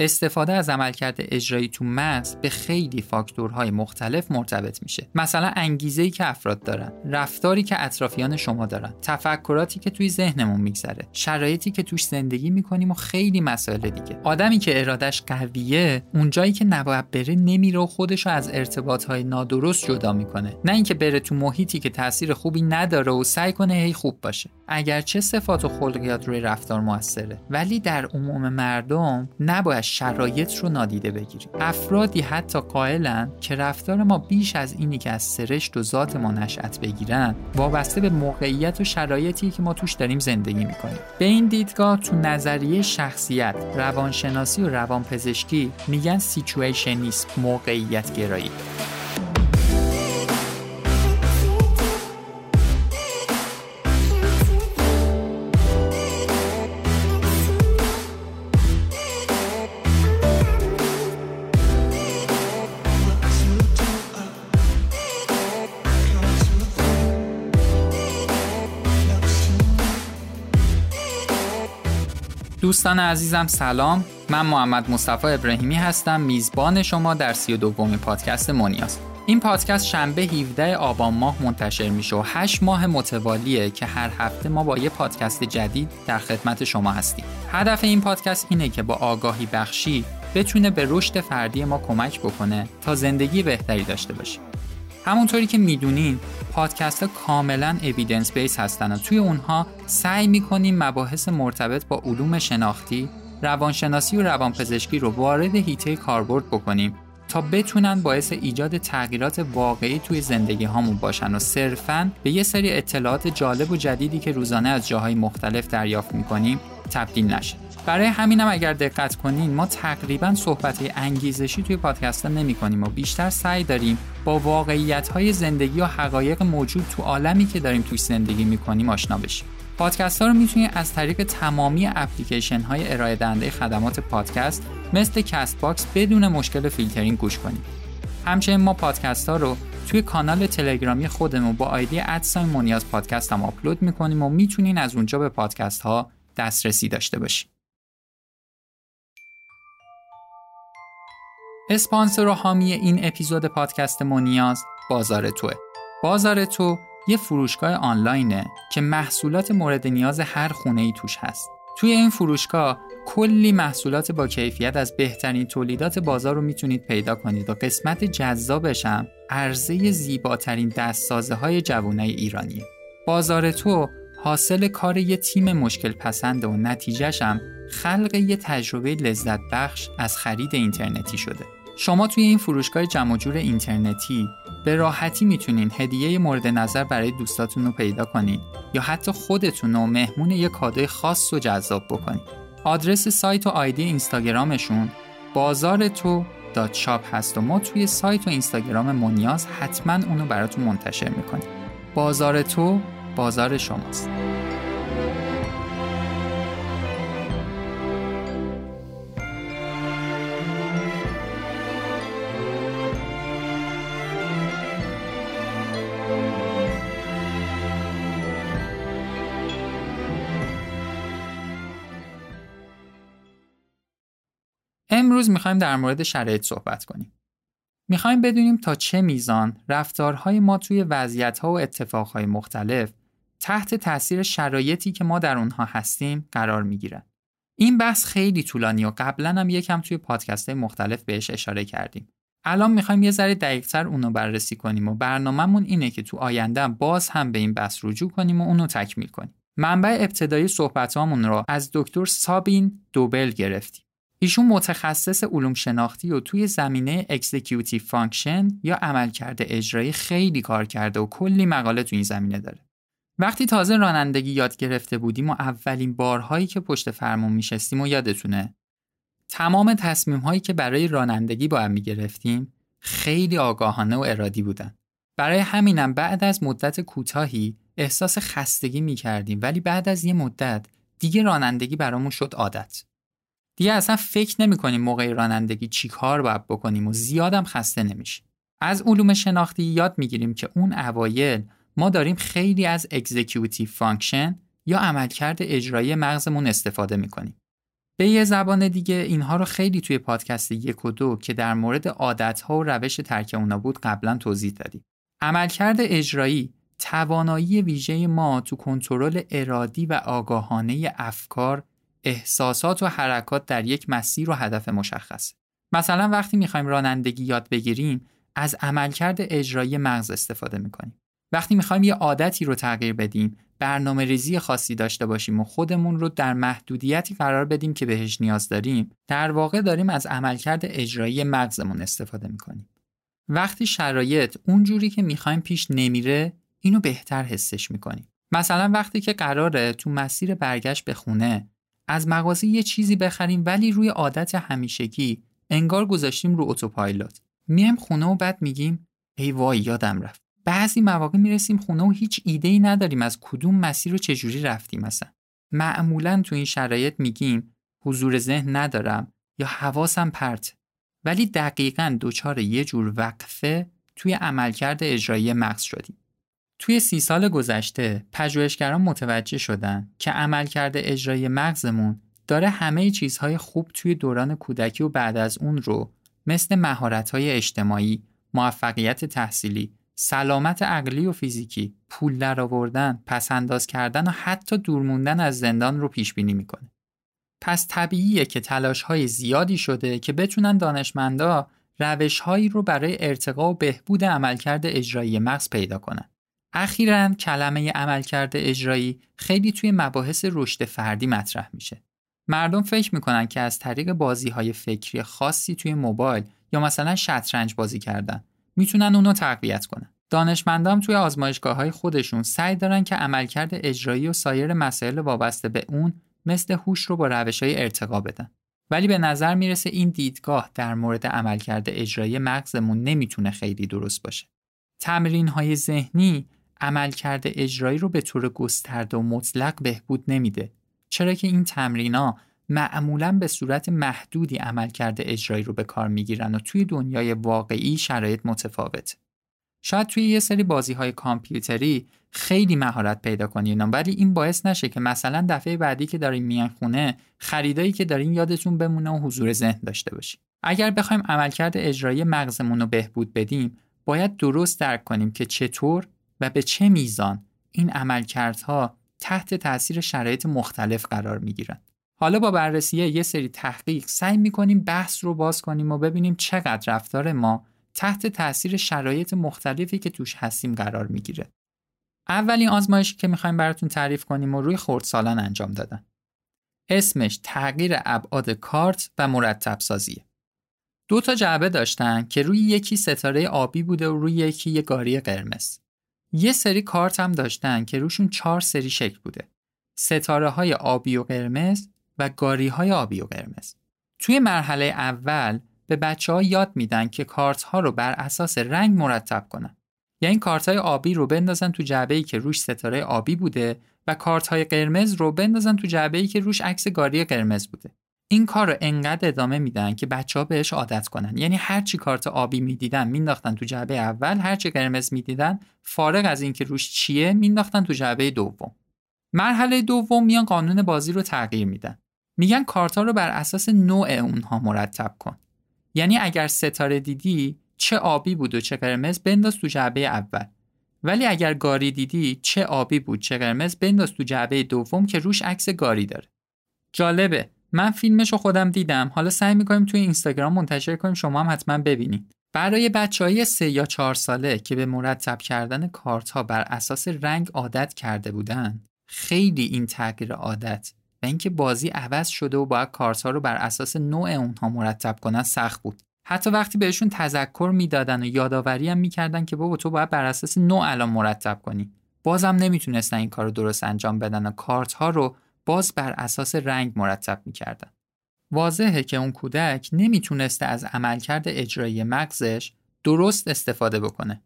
استفاده از عملکرد اجرایی تو مغز به خیلی فاکتورهای مختلف مرتبط میشه. مثلا انگیزه‌ای که افراد دارن رفتاری که اطرافیان شما دارن تفکراتی که توی ذهنمون میگذره شرایطی که توش زندگی می‌کنیم و خیلی مسائل دیگه. آدمی که ارادش قویه اونجایی که نباید بره نمیره و خودش رو از ارتباطهای نادرست جدا می‌کنه. نه اینکه بره تو محیطی که تاثیر خوبی نداره و سعی کنه هی خوب باشه. اگرچه صفات و خلقیات روی رفتار موثره ولی در عموم مردم نباید شرایط رو نادیده بگیریم افرادی حتی قائلن که رفتار ما بیش از اینی که از سرشت و ذات ما نشأت بگیرن وابسته به موقعیت و شرایطی که ما توش داریم زندگی می‌کنیم. به این دیدگاه تو نظریه شخصیت روانشناسی و روانپزشکی میگن سیچویشنیسم موقعیت گرایی. دوستان عزیزم سلام. من محمد مصطفی ابراهیمی هستم میزبان شما در سی و دومی پادکست مونیاز. این پادکست شنبه 17 آبان ماه منتشر میشه و 8 ماه متوالیه که هر هفته ما با یه پادکست جدید در خدمت شما هستیم. هدف این پادکست اینه که با آگاهی بخشی بتونه به رشد فردی ما کمک بکنه تا زندگی بهتری داشته باشیم همونطوری که می‌دونین پادکست ها کاملا اویدنس بیس هستن و توی اونها سعی می‌کنیم مباحث مرتبط با علوم شناختی، روانشناسی و روانپزشکی رو وارد هیته کاربرد بکنیم تا بتونن باعث ایجاد تغییرات واقعی توی زندگی هامون باشن و صرفاً به یه سری اطلاعات جالب و جدیدی که روزانه از جاهای مختلف دریافت می‌کنیم تبدیل نشه. برای همینم اگر دقت کنین ما تقریبا صحبت انگیزشی توی پادکست نمی کنیم و بیشتر سعی داریم با واقعیت های زندگی و حقایق موجود تو عالمی که داریم توی زندگی می کنیم آشنا بشیم. پادکست ها رو می‌تونید از طریق تمامی اپلیکیشن های ارائه دهنده خدمات پادکست مثل کست باکس بدون مشکل فیلترینگ گوش کنید. همچنین ما پادکست ها رو توی کانال تلگرامی خودمون با آیدی at sign مونیاز پادکست هم آپلود می‌کنیم و می‌تونین از اونجا به پادکست ها دسترسی داشته باشید. اسپانسر و حامی این اپیزود پادکست مونیاز بازار توه. بازار تو یه فروشگاه آنلاینه که محصولات مورد نیاز هر خونه ای توش هست. توی این فروشگاه کلی محصولات با کیفیت از بهترین تولیدات بازار رو می‌تونید پیدا کنید و قسمت جذابش هم عرضه زیباترین دستسازه های جوانه ایرانیه. بازار تو حاصل کار یه تیم مشکل پسند و نتیجهش هم خلق یه تجربه لذت بخش از خرید اینترنتی شده. شما توی این فروشگاه جمع جور اینترنتی به راحتی می‌تونین هدیه مورد نظر برای دوستاتون رو پیدا کنید یا حتی خودتون رو مهمون یک کادوی خاص و جذاب بکنید. آدرس سایت و آیدی اینستاگرامشون بازار تو دات شاپ هست و ما توی سایت و اینستاگرام مونیاز حتما اونو براتون منتشر می‌کنیم. بازار تو بازار شماست. امروز می‌خوایم در مورد شرایط صحبت کنیم. می‌خوایم بدونیم تا چه میزان رفتارهای ما توی وضعیتها و اتفاقهای مختلف تحت تاثیر شرایطی که ما در اونها هستیم قرار می‌گیرن. این بحث خیلی طولانی و قبلا هم یکم توی پادکست مختلف بهش اشاره کردیم. الان می‌خوایم یه ذره دقیقتر اونو بررسی کنیم و برنامهمون اینه که تو آینده باز هم به این بحث رجوع کنیم و اونو تکمیل کنیم. منبع ابتدایی صحبتامون رو از دکتر سابین دوبل گرفتیم. ایشون متخصص علوم شناختی و توی زمینه executive function یا عملکرد اجرایی خیلی کار کرده و کلی مقاله تو این زمینه داره. وقتی تازه رانندگی یاد گرفته بودیم و اولین بارهایی که پشت فرمون میشستیم و یادتونه تمام تصمیم هایی که برای رانندگی با هم می‌گرفتیم خیلی آگاهانه و ارادی بودن. برای همینم بعد از مدت کوتاهی احساس خستگی می‌کردیم ولی بعد از یه مدت دیگه رانندگی برامون شد عادت. دیگه اصلا فکر نمی کنیم موقع رانندگی چی کار باید بکنیم و زیادم خسته نمیشیم. از علوم شناختی یاد می‌گیریم که اون اوایل ما داریم خیلی از executive function یا عملکرد اجرایی مغزمون استفاده می‌کنیم. به یه زبان دیگه اینها رو خیلی توی پادکست یک و دو که در مورد عادتها و روش ترک اونا بود قبلا توضیح دادیم. عملکرد اجرایی توانایی ویژه ما تو کنترل ارادی و آگاهانه افکار، احساسات و حرکات در یک مسیر و هدف مشخص. مثلا وقتی می‌خوایم رانندگی یاد بگیریم از عملکرد اجرایی مغز استفاده می‌کنیم. وقتی می‌خوایم یه عادتی رو تغییر بدیم برنامه ریزی خاصی داشته باشیم و خودمون رو در محدودیتی قرار بدیم که بهش نیاز داریم در واقع داریم از عملکرد اجرایی مغزمون استفاده می‌کنیم وقتی شرایط اونجوری که می‌خوایم پیش نمیره اینو بهتر حسش می‌کنیم مثلا وقتی که قراره تو مسیر برگشت به خونه از مغازه یه چیزی بخریم ولی روی عادت همیشگی. انگار گذاشتیم رو اتوپایلوت. میایم خونه و بعد میگیم ای وای یادم رفت. بعضی مواقع می‌رسیم خونه و هیچ ایده ای نداریم از کدوم مسیر رو چجوری رفتیم مثلا معمولا تو این شرایط میگیم حضور ذهن ندارم یا حواسم پرت. ولی دقیقا دچار یه جور وقفه توی عملکرد اجرایی مغز شدیم. توی سی سال گذشته پژوهشگران متوجه شدن که عملکرد اجرایی مغزمون داره همه چیزهای خوب توی دوران کودکی و بعد از اون رو مثل مهارت‌های اجتماعی، موفقیت تحصیلی سلامت عقلی و فیزیکی، پول درآوردن، پسنداز کردن و حتی دور موندن از زندان رو پیش بینی می‌کنه. پس طبیعیه که تلاش های زیادی شده که بتونن دانشمندا روش هایی رو برای ارتقا و بهبود عملکرد اجرایی مغز پیدا کنن. اخیرا کلمه عملکرد اجرایی خیلی توی مباحث رشد فردی مطرح میشه. مردم فکر می‌کنن که از طریق بازی های فکری خاصی توی موبایل یا مثلا شطرنج بازی کردن می‌تونن اونو تقویت کنن. دانشمندان توی آزمایشگاه های خودشون سعی دارن که عملکرد اجرایی و سایر مسائل وابسته به اون مثل هوش رو با روش های ارتقا بدن. ولی به نظر می‌رسه این دیدگاه در مورد عملکرد اجرایی مغزمون نمی‌تونه خیلی درست باشه. تمرین های ذهنی عملکرد اجرایی رو به طور گسترده و مطلق بهبود نمیده. چرا که این تمرینا معمولا به صورت محدودی عملکرد اجرایی رو به کار می‌گیرن و توی دنیای واقعی شرایط متفاوت. شاید توی یه سری بازی های کامپیوتری خیلی مهارت پیدا کنین ولی این باعث نشه که مثلا دفعه بعدی که دارین میان خونه خریدایی که دارین یادتون بمونه و حضور ذهن داشته باشین. اگر بخوایم عملکرد اجرایی مغزمون رو بهبود بدیم باید درست درک کنیم که چطور و به چه میزان این عملکردها تحت تاثیر شرایط مختلف قرار می‌گیرن. حالا با بررسی یه سری تحقیق سعی می‌کنیم بحث رو باز کنیم و ببینیم چقدر رفتار ما تحت تاثیر شرایط مختلفی که توش هستیم قرار می‌گیره. اولین آزمایشی که می‌خوایم براتون تعریف کنیم و روی خردسالان انجام دادن. اسمش تغییر ابعاد کارت و مرتب سازیه. دو تا جعبه داشتن که روی یکی ستاره آبی بوده و روی یکی یه گاری قرمز. یه سری کارت هم داشتن که روشون چهار سری شکل بوده. ستاره های آبی و قرمز و گاری های آبی و قرمز. توی مرحله اول به بچه ها یاد میدن که کارت ها رو بر اساس رنگ مرتب کنن. یعنی کارت های آبی رو بندازن تو جعبه ای که روش ستاره آبی بوده و کارت های قرمز رو بندازن تو جعبه ای که روش عکس گاری قرمز بوده. این کار رو انقدر ادامه میدن که بچه ها بهش عادت کنن. یعنی هر چی کارت آبی می‌دیدن مینداختن تو جعبه اول هر چی قرمز می‌دیدن فارغ از اینکه روش چیه مینداختن تو جعبه دوم. مرحله دوم میان قانون بازی رو تغییر میدن. میگن کارتا رو بر اساس نوع اونها مرتب کن. یعنی اگر ستاره دیدی چه آبی بود و چه قرمز بنداز تو جعبه اول. ولی اگر گاری دیدی چه آبی بود چه قرمز بنداز تو جعبه دوم که روش عکس گاری داره. جالبه. من فیلمش رو خودم دیدم. حالا سعی می‌کنیم توی اینستاگرام منتشر کنیم شما هم حتما ببینید. برای بچه های سه یا چهار ساله که به مرتب کردن کارت ها بر اساس رنگ عادت کرده بودن خیلی این تغییر عادت و اینکه بازی عوض شده و باید کارت ها رو بر اساس نوع اونها مرتب کنن سخت بود. حتی وقتی بهشون تذکر می‌دادن و یادآوری هم می‌کردن که بابا تو باید بر اساس نوع الان مرتب کنی. بازم نمی‌تونستن این کار رو درست انجام بدن و کارت ها رو باز بر اساس رنگ مرتب می‌کردن. واضحه که اون کودک نمی‌تونسته از عملکرد اجرایی مغزش درست استفاده بکنه.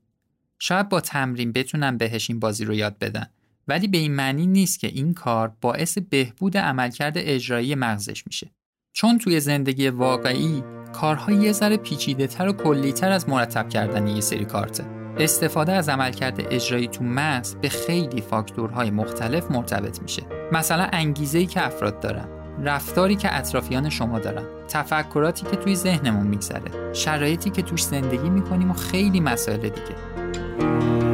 شاید با تمرین بتونن بهش این بازی رو یاد بدن ولی به این معنی نیست که این کار باعث بهبود عملکرد اجرایی مغزش میشه. چون توی زندگی واقعی کارها یه ذره پیچیده تر و کلی تر از مرتب کردن یه سری کارته. استفاده از عملکرد اجرایی تو مغز به خیلی فاکتورهای مختلف مرتبط میشه. مثلا انگیزه ای که افراد دارن رفتاری که اطرافیان شما دارن تفکراتی که توی ذهنمون میگذره شرایطی که توش زندگی می‌کنیم و خیلی مسائل دیگه.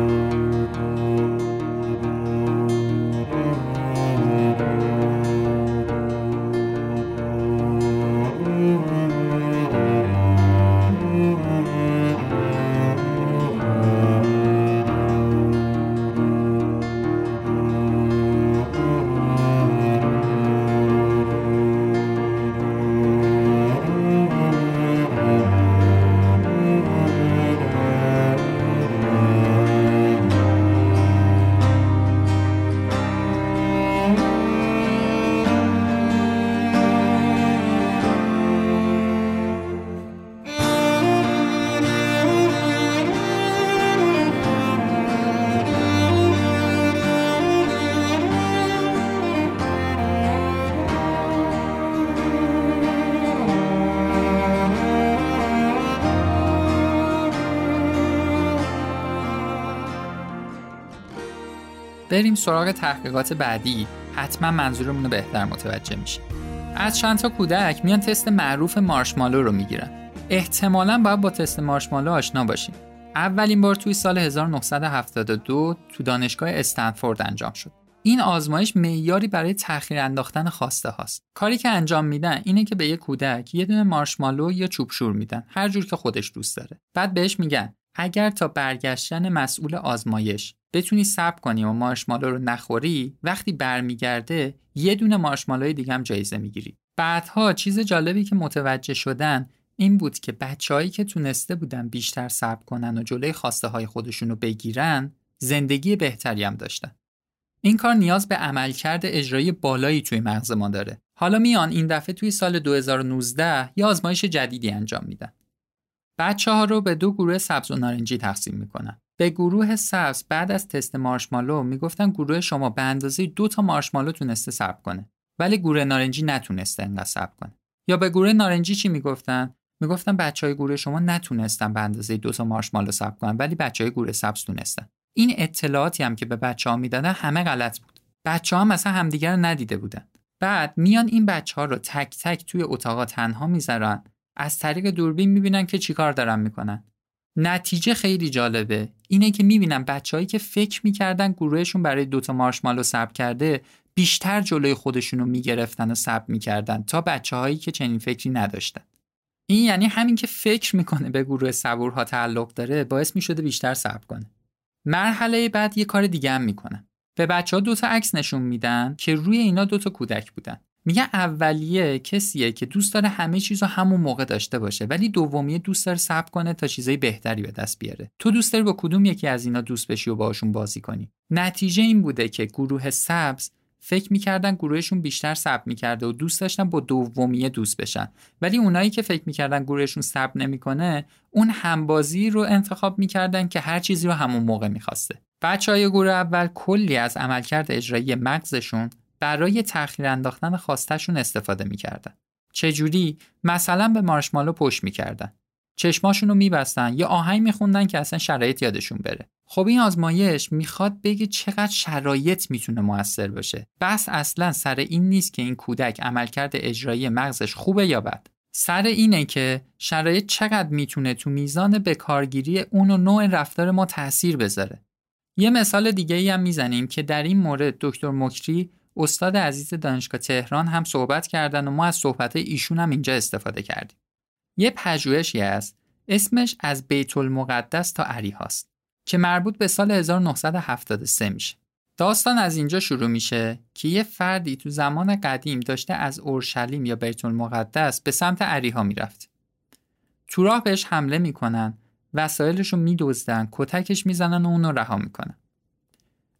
بریم سراغ تحقیقات بعدی. حتما منظورمون رو بهتر متوجه میشه از چند تا کودک میان تست معروف مارشمالو رو می‌گیرن. احتمالا باید با تست مارشمالو آشنا باشیم. اولین بار توی سال 1972 تو دانشگاه استنفورد انجام شد. این آزمایش معیاری برای تأخیر انداختن خواسته هاست. کاری که انجام میدن اینه که به یه کودک یه دونه مارشمالو یا چوبشور میدن هر جور که خودش دوست داره. بعد بهش میگن اگر تا برگشتن مسئول آزمایش. بتونی صبر کنی و مارشمالو رو نخوری وقتی برمیگرده یه دونه مارشمالوی دیگه هم جایزه می‌گیری. بعدها چیز جالبی که متوجه شدن این بود که بچههایی که تونسته بودن بیشتر صبر کنن و جلوی خواسته های خودشون رو بگیرن زندگی بهتری هم داشتن. این کار نیاز به عملکرد اجرایی بالایی توی مغز ما داره. حالا میان این دفعه توی سال 2019 یه آزمایش جدیدی انجام میدن. بچه ها رو به دو گروه سبز و نارنجی تقسیم می‌کنن. به گروه سبز بعد از تست مارشمالو می‌گفتن گروه شما به اندازه دو تا مارشمالو تونسته صبر کنه ولی گروه نارنجی نتونسته انقدر صبر کنه. یا به گروه نارنجی چی می‌گفتن؟ می‌گفتن بچه های گروه شما نتونستن به اندازه دو تا مارشمالو صبر کنن ولی بچه های گروه سبز تونستن. این اطلاعاتی هم که به بچه ها می‌دادن همه غلط بود. بچه ها مثلا همدیگر رو ندیده بودن. بعد میان این بچه ها رو تک تک توی اتاقا تنها می‌ذارن از طریق دوربین می‌بینن که چیکار دارن می‌کنن نتیجه خیلی جالبه اینه که می‌بینن بچههایی که فکر می‌کردن گروهشون برای دوتا مارشمالو سب کرده بیشتر جلوی خودشونو می‌گرفتن و سب می‌کردن تا بچه که چنین فکری نداشتن. این یعنی همین که فکر می‌کنه به گروه صبورها تعلق داره باعث می‌شده بیشتر صبر کنه. مرحله بعد یه کار دیگه هم می‌کنن به بچه ها دوتا عکس نشون میدن که روی اینا دوتا کودک بودن. میگه اولیه کسیه که دوست داره همه چیز همون موقع داشته باشه ولی دومیه دوست داره صبر کنه تا چیزای بهتری به دست بیاره. تو دوست داری با کدوم یکی از اینا دوست بشی و باشون بازی کنی؟ نتیجه این بوده که گروه سبز فکر می‌کردن گروهشون بیشتر صبر می‌کرده و دوست داشتن با دومیه دوست بشن. ولی اونایی که فکر می‌کردن گروهشون صبر نمی‌کنه اون همبازی رو انتخاب می‌کردن که هر چیزی رو همون موقع می‌خواسته. بچه های گروه اول کلی از عملکرد اجرایی مغزشون برای تأخیر انداختن خواستشون استفاده می‌کردن. چجوری؟ مثلا به مارشمالو پشت می‌کردن. چشماشون رو میبستن یا آهنگ میخوندن که اصلا شرایط یادشون بره. خب این آزمایش می‌خواد بگه چقدر شرایط می‌تونه موثر باشه. بس اصلا سر این نیست که این کودک عملکرد اجرایی مغزش خوبه یا بد. سر اینه که شرایط چقدر می‌تونه تو میزان بکارگیری اون و نوع رفتار ما تاثیر بذاره. یه مثال دیگه ای هم می‌زنیم که در این مورد دکتر مکری استاد عزیز دانشگاه تهران هم صحبت کردن و ما از صحبت ایشون هم اینجا استفاده کردیم. یه پژوهشی است اسمش از بیت المقدس تا عری هاست که مربوط به سال 1973 میشه. داستان از اینجا شروع میشه که یه فردی تو زمان قدیم داشته از اورشلیم یا بیت المقدس به سمت عریها می‌رفت. تو راه بهش حمله می‌کنن، وسایلش رو میدزدن، کتکش می‌زنن و اون رو رها می‌کنن.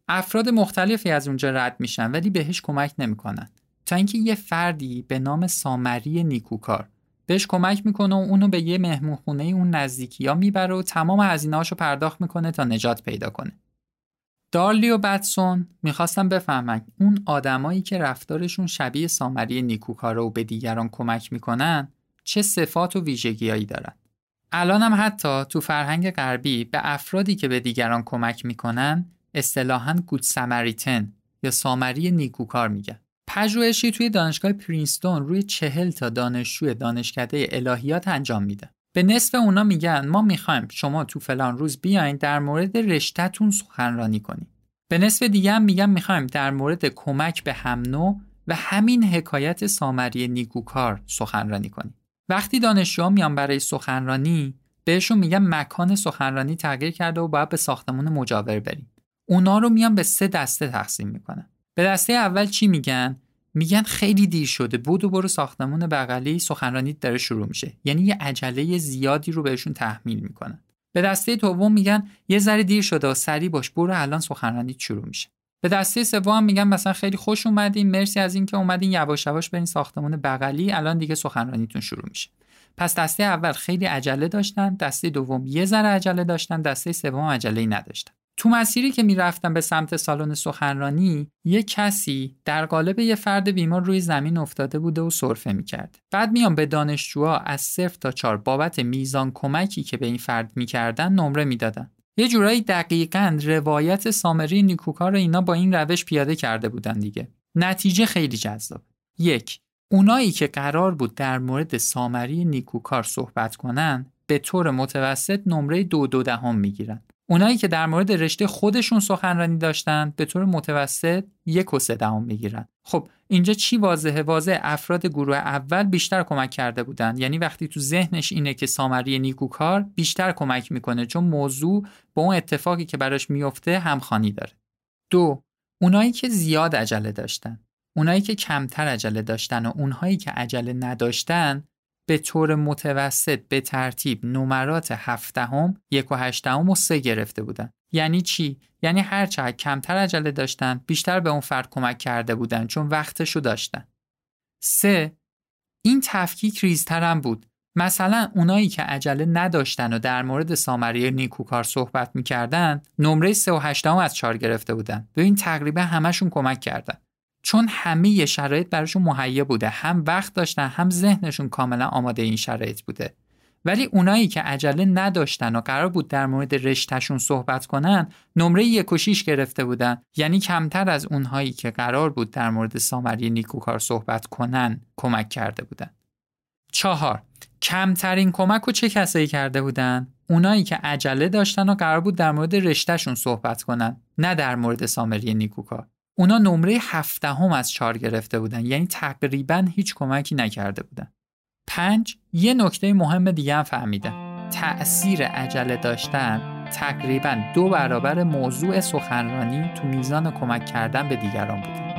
افراد مختلفی از اونجا رد میشن ولی بهش کمک نمی‌کنن تا اینکه یه فردی به نام سامری نیکوکار بهش کمک می‌کنه و اونو به یه مهمونخونه اون نزدیکی ها می‌بره و تمام هزینه‌هاشو پرداخت می‌کنه تا نجات پیدا کنه. دارلی و بتسون می‌خواستن بفهمن اون آدمایی که رفتارشون شبیه سامری نیکوکاره و به دیگران کمک می‌کنن چه صفات و ویژگیهایی دارن. الان هم حتی تو فرهنگ غربی به افرادی که به دیگران کمک می‌کنن اصطلاحا گود سمریتن یا سامری نیکوکار میگن پژوهشی توی دانشگاه پرینستون روی چهل تا دانشجوی دانشکده الهیات انجام میده. به نصف اونا میگن ما می‌خوایم شما تو فلان روز بیاین در مورد رشتهتون سخنرانی کنید. به نصف دیگه هم میگن می‌خوایم در مورد کمک به هم نوع و همین حکایت سامری نیکوکار سخنرانی کنیم. وقتی دانشجوها میان برای سخنرانی بهشون میگن مکان سخنرانی تغییر کرده و باید به ساختمون مجاور بریم. اونا رو میان به سه دسته تقسیم می‌کنن. به دسته اول چی میگن؟ میگن خیلی دیر شده بود و برو ساختمون بغلی سخنرانی داره شروع میشه. یعنی یه عجله زیادی رو بهشون تحمیل می‌کنن. به دسته دوم میگن یه ذره دیر شده و سری باش برو الان سخنرانی شروع میشه. به دسته سوم میگن مثلا خیلی خوش اومدین مرسی از اینکه اومدین یواش یواش برین ساختمون بغلی الان دیگه سخنرانیتون شروع میشه. پس دسته اول خیلی عجله داشتن دسته دوم یه ذره عجله داشتن دسته سوم عجله ای نداشتن. تو مسیری که می‌رفتم به سمت سالن سخنرانی یه کسی در قالب یه فرد بیمار روی زمین افتاده بوده و سرفه می‌کرد. بعد میام به دانشجوها از صفر تا چهار بابت میزان کمکی که به این فرد می‌کردن نمره می‌دادن. یه جورایی دقیقا روایت سامری نیکوکار اینا با این روش پیاده کرده بودن دیگه. نتیجه خیلی جذاب. یک اونایی که قرار بود در مورد سامری نیکوکار صحبت کنن به طور متوسط نمره دو دو دهم می‌گیرن. اونایی که در مورد رشته خودشون سخنرانی داشتن به طور متوسط یک و سه دهم می‌گیرن. خب اینجا چی واضحه؟ واضح افراد گروه اول بیشتر کمک کرده بودن. یعنی وقتی تو ذهنش اینه که سامری نیکوکار بیشتر کمک می‌کنه چون موضوع با اون اتفاقی که براش میفته همخوانی داره. دو اونایی که زیاد عجله داشتن. اونایی که کمتر عجله داشتن و اونهایی که عجله نداشتن به طور متوسط به ترتیب نمرات هفدهم، یک و هشتهم و سه گرفته بودن. یعنی چی؟ یعنی هر چقدر کمتر عجله داشتن بیشتر به اون فرد کمک کرده بودن چون وقتشو داشتن. سه این تفکیک ریزتر هم بود. مثلا اونایی که عجله نداشتن و در مورد سامری نیکوکار صحبت می‌کردن نمره 3 و 8 از 4 گرفته بودن. این تقریبا همشون کمک کردن. چون همه شرایط براشون مهیا بوده. هم وقت داشتن هم ذهنشون کاملا آماده این شرایط بوده. ولی اونایی که عجله نداشتن و قرار بود در مورد رشتهشون صحبت کنن نمره یک و گرفته بودن. یعنی کمتر از اونهایی که قرار بود در مورد سامری نیکوکار صحبت کنن کمک کرده بودن. چهار کمترین کمک رو چه کسایی کرده بودن؟ اونایی که عجله داشتن و قرار بود در مورد رشتهشون صحبت کنن نه در مورد سامری نیکوکار. اونا نمره هفدهم از چهار گرفته بودن. یعنی تقریبا هیچ کمکی نکرده بودن. پنج یه نکته مهم دیگه هم فهمیدن. تأثیر عجله داشتن تقریبا دو برابر موضوع سخنرانی تو میزان کمک کردن به دیگران بوده.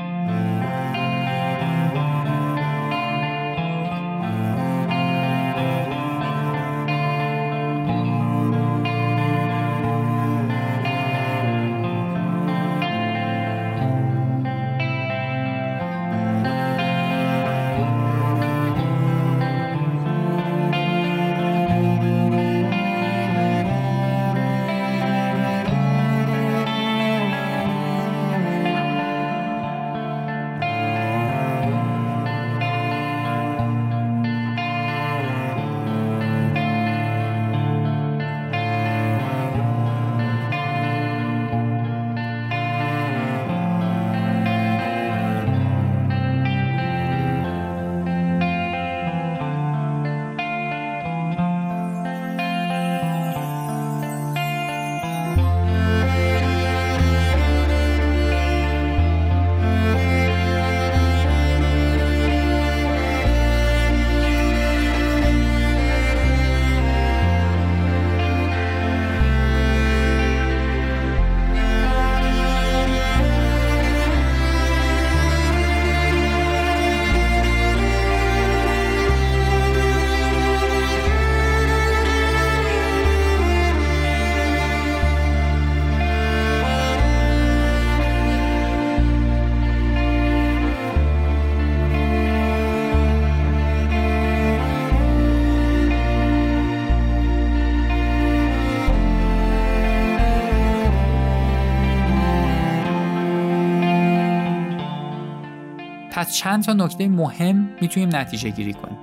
پس چند تا نکته مهم می‌تونیم نتیجه گیری کنیم.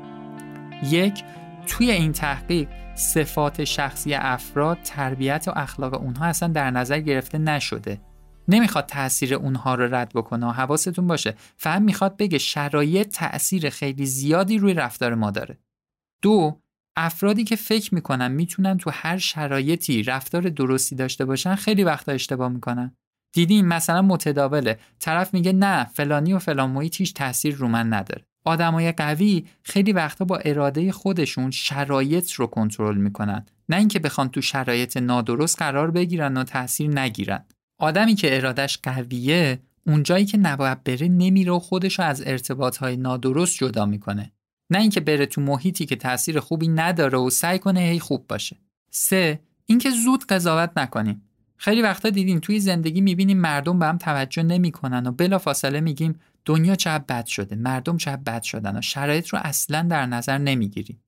یک توی این تحقیق صفات شخصی افراد تربیت و اخلاق اونها اصلا در نظر گرفته نشده. نمی‌خواد تاثیر اونها رو رد بکنه حواستون باشه. فهم می‌خواد بگه شرایط تاثیر خیلی زیادی روی رفتار ما داره. دو افرادی که فکر می‌کنن می‌تونن تو هر شرایطی رفتار درستی داشته باشن خیلی وقتا اشتباه می‌کنن. دیدیم مثلا متداوله. طرف میگه نه فلانی و فلان محیط هیچ تاثیر رو من نداره. آدمای قوی خیلی وقتا با اراده خودشون شرایط رو کنترل می‌کنن. نه اینکه بخوان تو شرایط نادرست قرار بگیرن و تاثیر نگیرن. آدمی که ارادش قویه اونجایی که نباید بره نمیره و خودش رو از ارتباطهای نادرست جدا می‌کنه. نه اینکه بره تو محیطی که تاثیر خوبی نداره و سعی کنه هی خوب باشه. سه اینکه زود قضاوت نکنیم. خیلی وقتا دیدیم توی زندگی می‌بینیم مردم به هم توجه نمی‌کنن و بلا فاصله میگیم دنیا چه بد شده مردم چه بد شدن و شرایط رو اصلا در نظر نمی‌گیریم.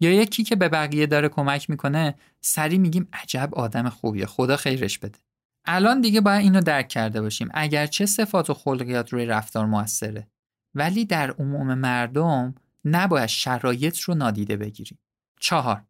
یا یکی که به بقیه داره کمک می‌کنه سری میگیم عجب آدم خوبیه خدا خیرش بده. الان دیگه باید اینو درک کرده باشیم اگرچه صفات و خلقیات روی رفتار موثره ولی در عموم مردم نباید شرایط رو نادیده بگیریم. چهار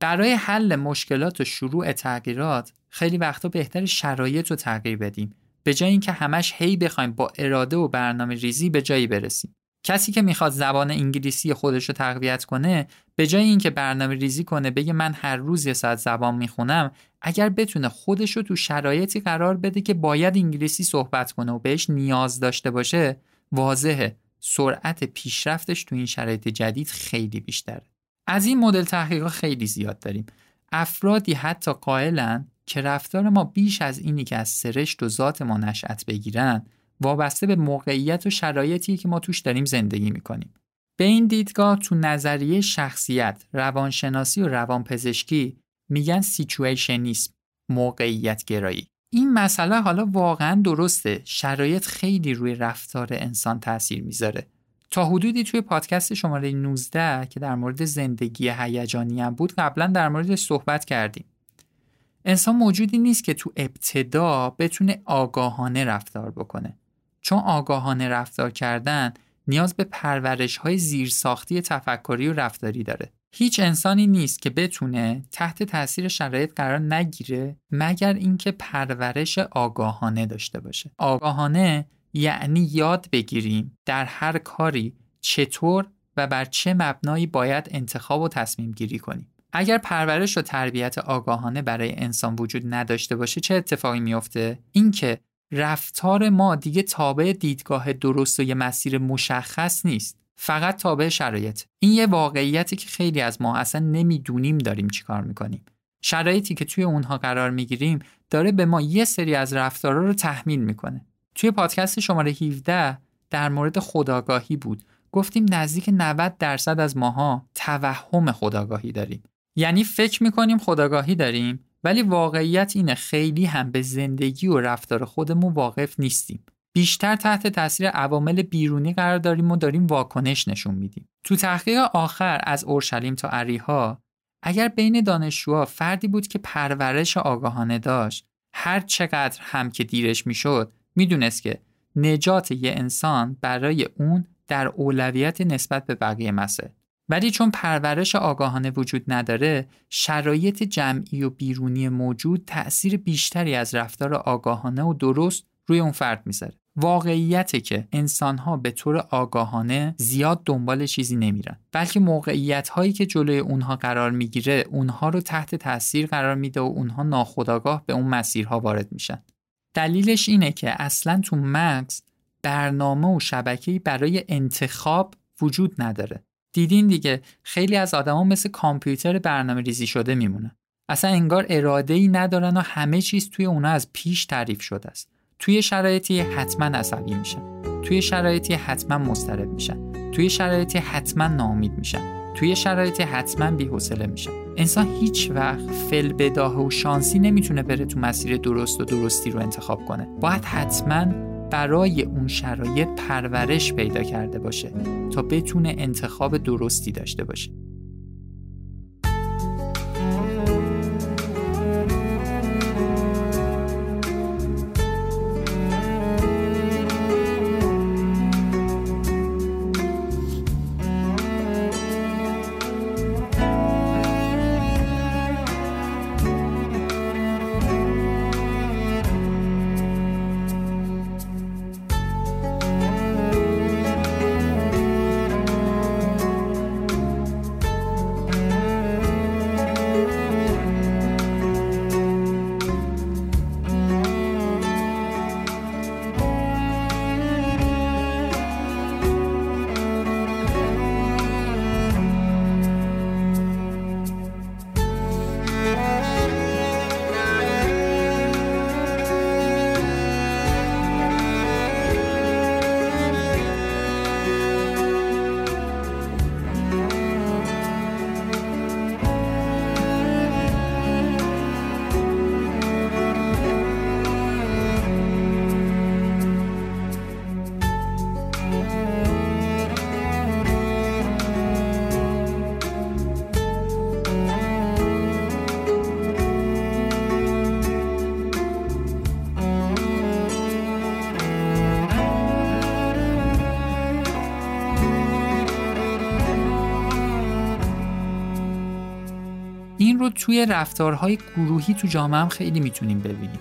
برای حل مشکلات و شروع تغییرات خیلی وقتا بهتر شرایط رو تغییر بدیم. به جای اینکه همش هی بخوایم با اراده و برنامه ریزی به جایی برسیم. کسی که می‌خواد زبان انگلیسی خودش رو تقویت کنه به جای اینکه برنامه ریزی کنه بگه من هر روز یه ساعت زبان می‌خونم اگر بتونه خودش رو تو شرایطی قرار بده که باید انگلیسی صحبت کنه و بهش نیاز داشته باشه واضحه. سرعت پیشرفتش تو این شرایط جدید خیلی بیشتره. از این مدل تحقیق خیلی زیاد داریم افرادی حتی قائلن که رفتار ما بیش از اینی که از سرشت و ذات ما نشأت بگیرن وابسته به موقعیت و شرایطی که ما توش داریم زندگی می‌کنیم. به این دیدگاه تو نظریه شخصیت، روانشناسی و روانپزشکی میگن سیچویشنیسم، موقعیت گرایی. این مسئله حالا واقعا درسته. شرایط خیلی روی رفتار انسان تاثیر می‌ذاره. تا حدودی توی پادکست شماره 19 که در مورد زندگی هیجانی هم بود قبلا در موردش صحبت کردیم. انسان موجودی نیست که تو ابتدا بتونه آگاهانه رفتار بکنه. چون آگاهانه رفتار کردن نیاز به پرورش های زیرساختی تفکری و رفتاری داره. هیچ انسانی نیست که بتونه تحت تاثیر شرایط قرار نگیره مگر اینکه پرورش آگاهانه داشته باشه. آگاهانه یعنی یاد بگیریم در هر کاری چطور و بر چه مبنایی باید انتخاب و تصمیم گیری کنیم. اگر پرورش و تربیت آگاهانه برای انسان وجود نداشته باشه چه اتفاقی میافته؟ اینکه رفتار ما دیگه تابع دیدگاه درست و یه مسیر مشخص نیست فقط تابع شرایط این یه واقعیتی که خیلی از ما اصلا نمی‌دونیم داریم چیکار می‌کنیم شرایطی که توی اونها قرار می‌گیریم داره به ما یه سری از رفتارا رو تحمیل می‌کنه توی پادکست شماره 17 در مورد خداگاهی بود گفتیم نزدیک 90 درصد از ماها توهم خداگاهی داریم یعنی فکر می‌کنیم خداگاهی داریم ولی واقعیت اینه خیلی هم به زندگی و رفتار خودمون واقف نیستیم. بیشتر تحت تاثیر عوامل بیرونی قرار داریم و داریم واکنش نشون میدیم. تو تحقیق آخر از اورشلیم تا عریها اگر بین دانشجوها فردی بود که پرورش آگاهانه داشت هر چقدر هم که دیرش می‌شد می‌دونست که نجات یه انسان برای اون در اولویت نسبت به بقیه مسائل ولی چون پرورش آگاهانه وجود نداره شرایط جمعی و بیرونی موجود تأثیر بیشتری از رفتار آگاهانه و درست روی اون فرد می‌ذاره. واقعیته که انسانها به طور آگاهانه زیاد دنبال چیزی نمیرن بلکه موقعیت هایی که جلوی اونها قرار می‌گیره اونها رو تحت تاثیر قرار میده و اونها ناخودآگاه به اون مسیرها وارد میشن. دلیلش اینه که اصلا تو مغز برنامه و شبکه‌ای برای انتخاب وجود نداره. دیدین دیگه خیلی از آدما مثل کامپیوتر برنامه ریزی شده میمونن اصلا انگار اراده ای ندارن و همه چیز توی اونا از پیش تعریف شده است. توی شرایطی حتما عصبی میشن. توی شرایطی حتما مضطرب میشن. توی شرایطی حتما ناامید میشن. توی شرایطی حتما بی‌حوصله میشن انسان هیچ وقت فل بداه و شانسی نمی‌تونه بره تو مسیر درست و درستی رو انتخاب کنه. باید حتما برای اون شرایط پرورش پیدا کرده باشه تا بتونه انتخاب درستی داشته باشه. رو توی رفتارهای گروهی تو جامعه هم خیلی می‌تونیم ببینیم.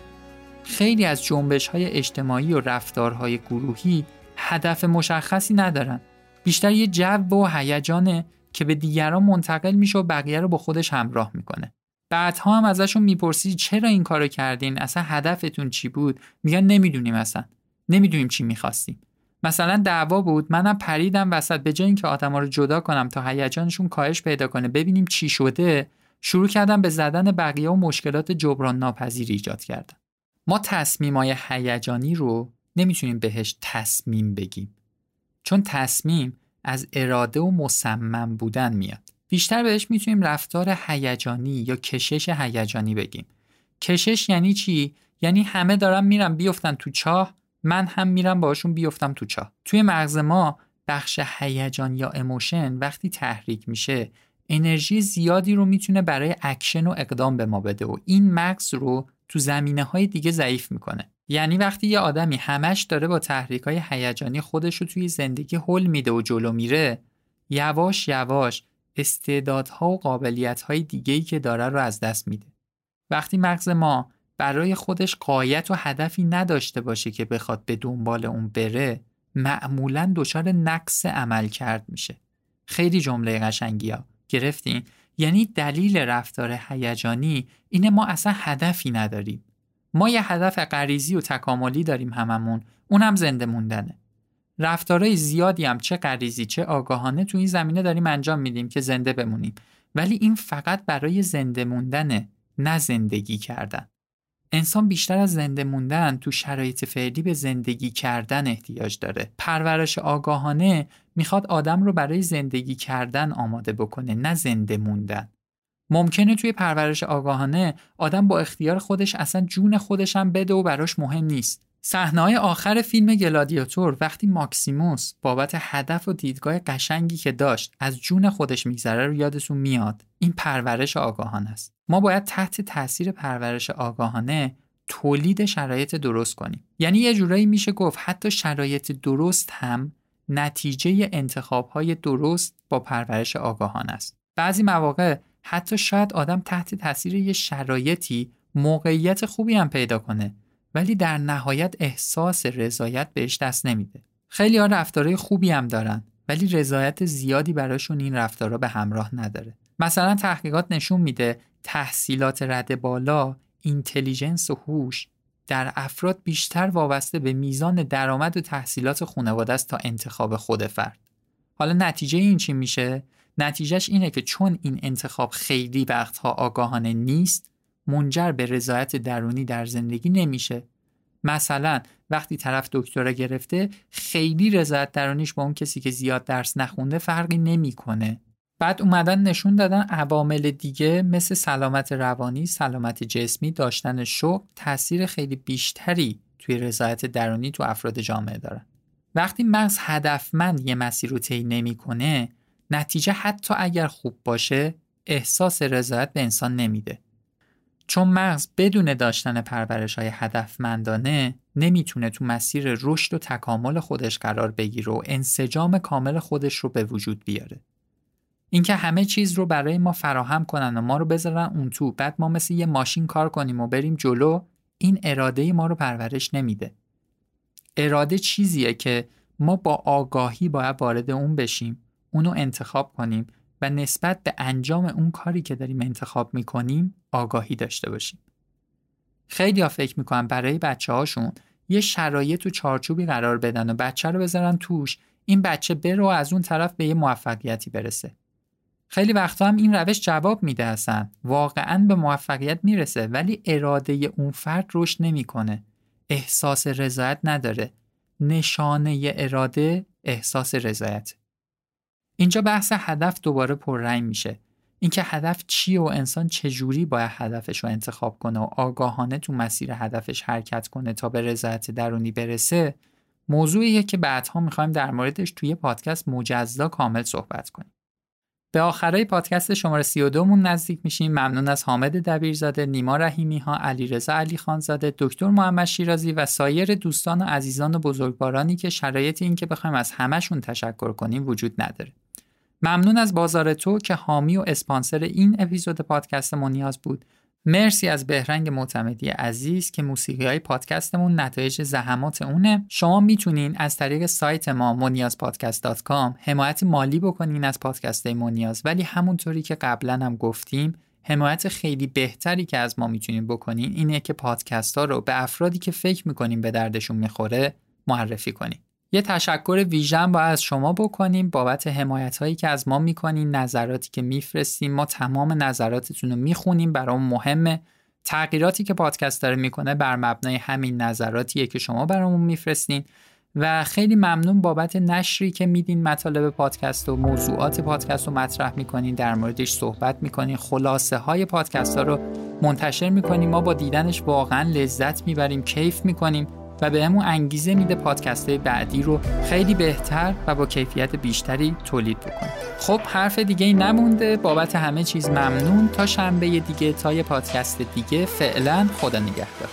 خیلی از جنبش های اجتماعی و رفتارهای گروهی هدف مشخصی ندارن. بیشتر یه جو و هیجانه که به دیگران منتقل میشه و بقیه رو با خودش همراه می‌کنه. بعدها هم ازشون می‌پرسی چرا این کارو کردین؟ اصلا هدفتون چی بود؟ میگن نمی‌دونیم اصلا. نمی‌دونیم چی می‌خواستیم. مثلا دعوا بود منم پریدم وسط به جای اینکه آدما رو جدا کنم تا هیجانشون کاهش پیدا کنه ببینیم چی شده. شروع کردم به زدن بقیه و مشکلات جبران ناپذیر ایجاد کردم ما تصمیمای هیجانی رو نمی‌تونیم بهش تصمیم بگیم. چون تصمیم از اراده و مصمم بودن میاد. بیشتر بهش می‌تونیم رفتار هیجانی یا کشش هیجانی بگیم. کشش یعنی چی؟ یعنی همه دارن میرن بیفتن تو چاه من هم میرم باشون بیفتم تو چاه. توی مغز ما بخش هیجان یا اموشن وقتی تحریک میشه انرژی زیادی رو می‌تونه برای اکشن و اقدام به ما بده و این مغز رو تو زمینه های دیگه ضعیف می‌کنه. یعنی وقتی یه آدمی همش داره با تحریک های هیجانی خودش رو توی زندگی هل میده و جلو میره یواش یواش استعدادها و قابلیت دیگه‌ای که داره رو از دست میده. وقتی مغز ما برای خودش غایت و هدفی نداشته باشه که بخواد به دنبال اون بره معمولا دچار نقص عملکرد میشه. خیلی جمله قشنگی گرفتین یعنی دلیل رفتار هیجانی اینه ما اصلا هدفی نداریم. ما یه هدف غریزی و تکاملی داریم هممون. اونم زنده موندنه. رفتارهای زیادی هم چه غریزی چه آگاهانه تو این زمینه داریم انجام میدیم که زنده بمونیم. ولی این فقط برای زنده موندنه نه زندگی کردن. انسان بیشتر از زنده موندن تو شرایط فعلی به زندگی کردن احتیاج داره. پرورش آگاهانه می‌خواد آدم رو برای زندگی کردن آماده بکنه نه زنده موندن. ممکنه توی پرورش آگاهانه آدم با اختیار خودش اصلا جون خودش هم بده و براش مهم نیست. صحنه‌های آخر فیلم گلادیاتور وقتی ماکسیموس بابت هدف و دیدگاه قشنگی که داشت از جون خودش میگذره رو یادتون میاد این پرورش آگاهانه است ما باید تحت تاثیر پرورش آگاهانه تولید شرایط درست کنیم یعنی یه جورایی میشه گفت حتی شرایط درست هم نتیجه انتخاب های درست با پرورش آگاهانه است بعضی مواقع حتی شاید آدم تحت تاثیر یه شرایطی موقعیت خوبی هم پیدا کنه ولی در نهایت احساس رضایت بهش دست نمیده. خیلی ها رفتارهای خوبی هم دارن ولی رضایت زیادی براشون این رفتارها به همراه نداره. مثلا تحقیقات نشون میده تحصیلات رد بالا، اینتلیجنس و هوش در افراد بیشتر وابسته به میزان درآمد و تحصیلات خانواده است تا انتخاب خود فرد. حالا نتیجه این چی میشه؟ نتیجهش اینه که چون این انتخاب خیلی وقتها آگاهانه نیست منجر به رضایت درونی در زندگی نمیشه مثلا وقتی طرف دکترا گرفته خیلی رضایت درونیش با اون کسی که زیاد درس نخونده فرقی نمی‌کنه بعد اومدن نشون دادن عوامل دیگه مثل سلامت روانی، سلامت جسمی، داشتن شوق تاثیر خیلی بیشتری توی رضایت درونی تو افراد جامعه دارن. وقتی مغز هدفمند یه مسیر رو طی نمی‌کنه، نتیجه حتی اگر خوب باشه، احساس رضایت به انسان نمیده. چون مغز بدون داشتن پرورش های هدفمندانه نمی‌تونه تو مسیر رشد و تکامل خودش قرار بگیره و انسجام کامل خودش رو به وجود بیاره. اینکه همه چیز رو برای ما فراهم کنن و ما رو بذارن اون تو بعد ما مثل یه ماشین کار کنیم و بریم جلو این اراده ما رو پرورش نمیده. اراده چیزیه که ما با آگاهی باید وارد اون بشیم اونو انتخاب کنیم و نسبت به انجام اون کاری که داریم انتخاب می‌کنیم آگاهی داشته باشیم. خیلی ها فکر می‌کنن برای بچه هاشون یه شرایط و چارچوبی قرار بدن و بچه رو بذارن توش این بچه بره و از اون طرف به یه موفقیتی برسه. خیلی وقتا هم این روش جواب میده اصلا. واقعا به موفقیت می‌رسه ولی اراده اون فرد رشد نمی‌کنه. احساس رضایت نداره. نشانه اراده احساس رضایت. اینجا بحث هدف دوباره پررنگ میشه. اینکه هدف چیه و انسان چجوری باید هدفش رو انتخاب کنه و آگاهانه تو مسیر هدفش حرکت کنه تا به رضایت درونی برسه موضوعیه که بعدها می‌خوایم در موردش توی پادکست مجزا کامل صحبت کنیم. به آخرای پادکست شماره 32 مون نزدیک میشیم ممنون از حامد دبیرزاده، نیما رحیمی ها، علیرضا علی خانزاده، دکتر محمد شیرازی و سایر دوستان و عزیزان و بزرگوارانی که شرایط این که بخوایم از همشون تشکر کنیم وجود نداره. ممنون از بازار تو که حامی و اسپانسر این اپیزود پادکست مونیاز بود مرسی از بهرنگ معتمدی عزیز که موسیقی های پادکستمون نتایج زحمات اونه. شما می‌تونین از طریق سایت ما moniazpodcast.com حمایت مالی بکنین از پادکست مونیاز. ولی همونطوری که قبلا هم گفتیم حمایت خیلی بهتری که از ما می‌تونین بکنین اینه که پادکست ها رو به افرادی که فکر می‌کنین به دردشون می‌خوره معرفی کنین. یه تشکر ویژن با از شما بکنیم بابت حمایت هایی که از ما می‌کنین نظراتی که میفرستیم ما تمام نظراتتون رو می‌خونیم. برام مهمه. تغییراتی که پادکست داره می‌کنه بر مبنای همین نظراتیه که شما برامون میفرستین. و خیلی ممنون بابت نشری که میدین مطالب پادکست و موضوعات پادکست رو مطرح می‌کنین در موردش صحبت می‌کنین. خلاصه های پادکست ها رو منتشر می‌کنیم. ما با دیدنش واقعا لذت می‌بریم کیف می‌کنیم. و بهمون انگیزه میده پادکست بعدی رو خیلی بهتر و با کیفیت بیشتری تولید بکنیم خب حرف دیگه ای نمونده. بابت همه چیز ممنون. تا شنبه دیگه تا یه پادکست دیگه فعلا خدا نگهدار.